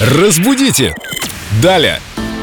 Разбудите! Далее!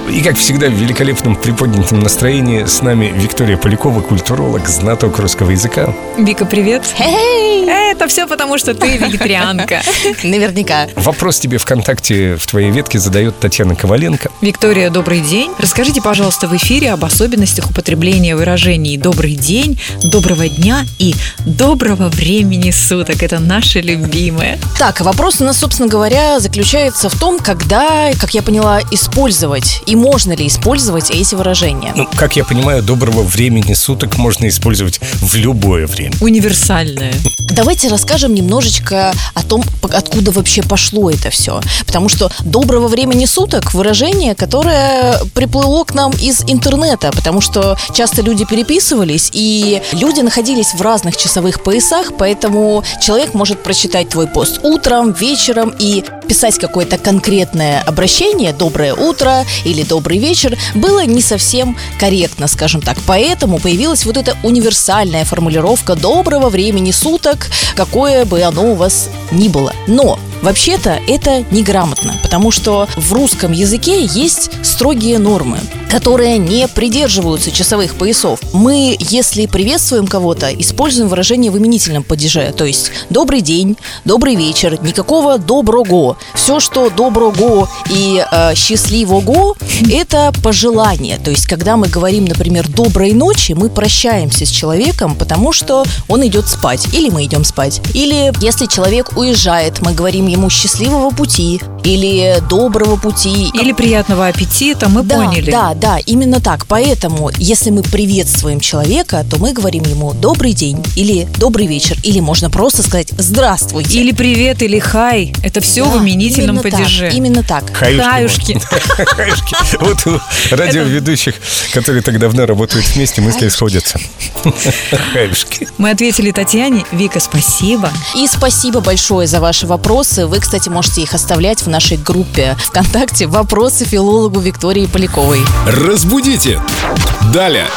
И, как всегда, в великолепном приподнятом настроении с нами Виктория Полякова, культуролог, знаток русского языка. Вика, привет. Эй! Это все потому, что ты вегетарианка. Наверняка. Вопрос тебе ВКонтакте в твоей ветке задает Татьяна Коваленко. Виктория, добрый день. Расскажите, пожалуйста, в эфире об особенностях употребления выражений «добрый день», «доброго дня» и «доброго времени суток». Это наши любимые. Так, вопрос у нас, собственно говоря, заключается в том, когда, как я поняла, использовать и можно ли использовать эти выражения. Ну, как я понимаю, доброго времени суток можно использовать в любое время. Универсальные. Давайте расскажем немножечко о том, откуда вообще пошло это все. Потому что доброго времени суток выражение, которое приплыло к нам из интернета, потому что часто люди переписывались, и люди находились в разных часовых поясах, поэтому человек может прочитать твой пост утром, вечером и писать какое-то конкретное обращение «доброе утро» или «добрый вечер» было не совсем корректно, скажем так. Поэтому появилась вот эта универсальная формулировка «доброго времени суток», какое бы оно у вас ни было. Но Вообще-то это неграмотно, потому что в русском языке есть строгие нормы, которые не придерживаются часовых поясов. Мы, если приветствуем кого-то, используем выражение в именительном падеже, то есть «добрый день», «добрый вечер», никакого «доброго». Все, что «доброго» и э, «счастливого» – это пожелание. То есть, когда мы говорим, например, «доброй ночи», мы прощаемся с человеком, потому что он идет спать, или мы идем спать. Или если человек уезжает, мы говорим ему «счастливого пути» или «доброго пути». Или приятного аппетита, мы Да, поняли. да, да, именно так. Поэтому, если мы приветствуем человека, то мы говорим ему «добрый день» или «добрый вечер», или можно просто сказать «здравствуйте». Или привет, или хай. Это все в Да, именительном именно так, падеже. именно так. Хаюшки. Хаюшки. Хаюшки. Вот у радиоведущих, которые так давно работают вместе, мысли сходятся. Хаюшки. Мы ответили Татьяне. Вика, спасибо. И спасибо большое за ваши вопросы. Вы, кстати, можете их оставлять в нашей группе ВКонтакте «Вопросы филологу Виктории Поляковой». Разбудите! Далее!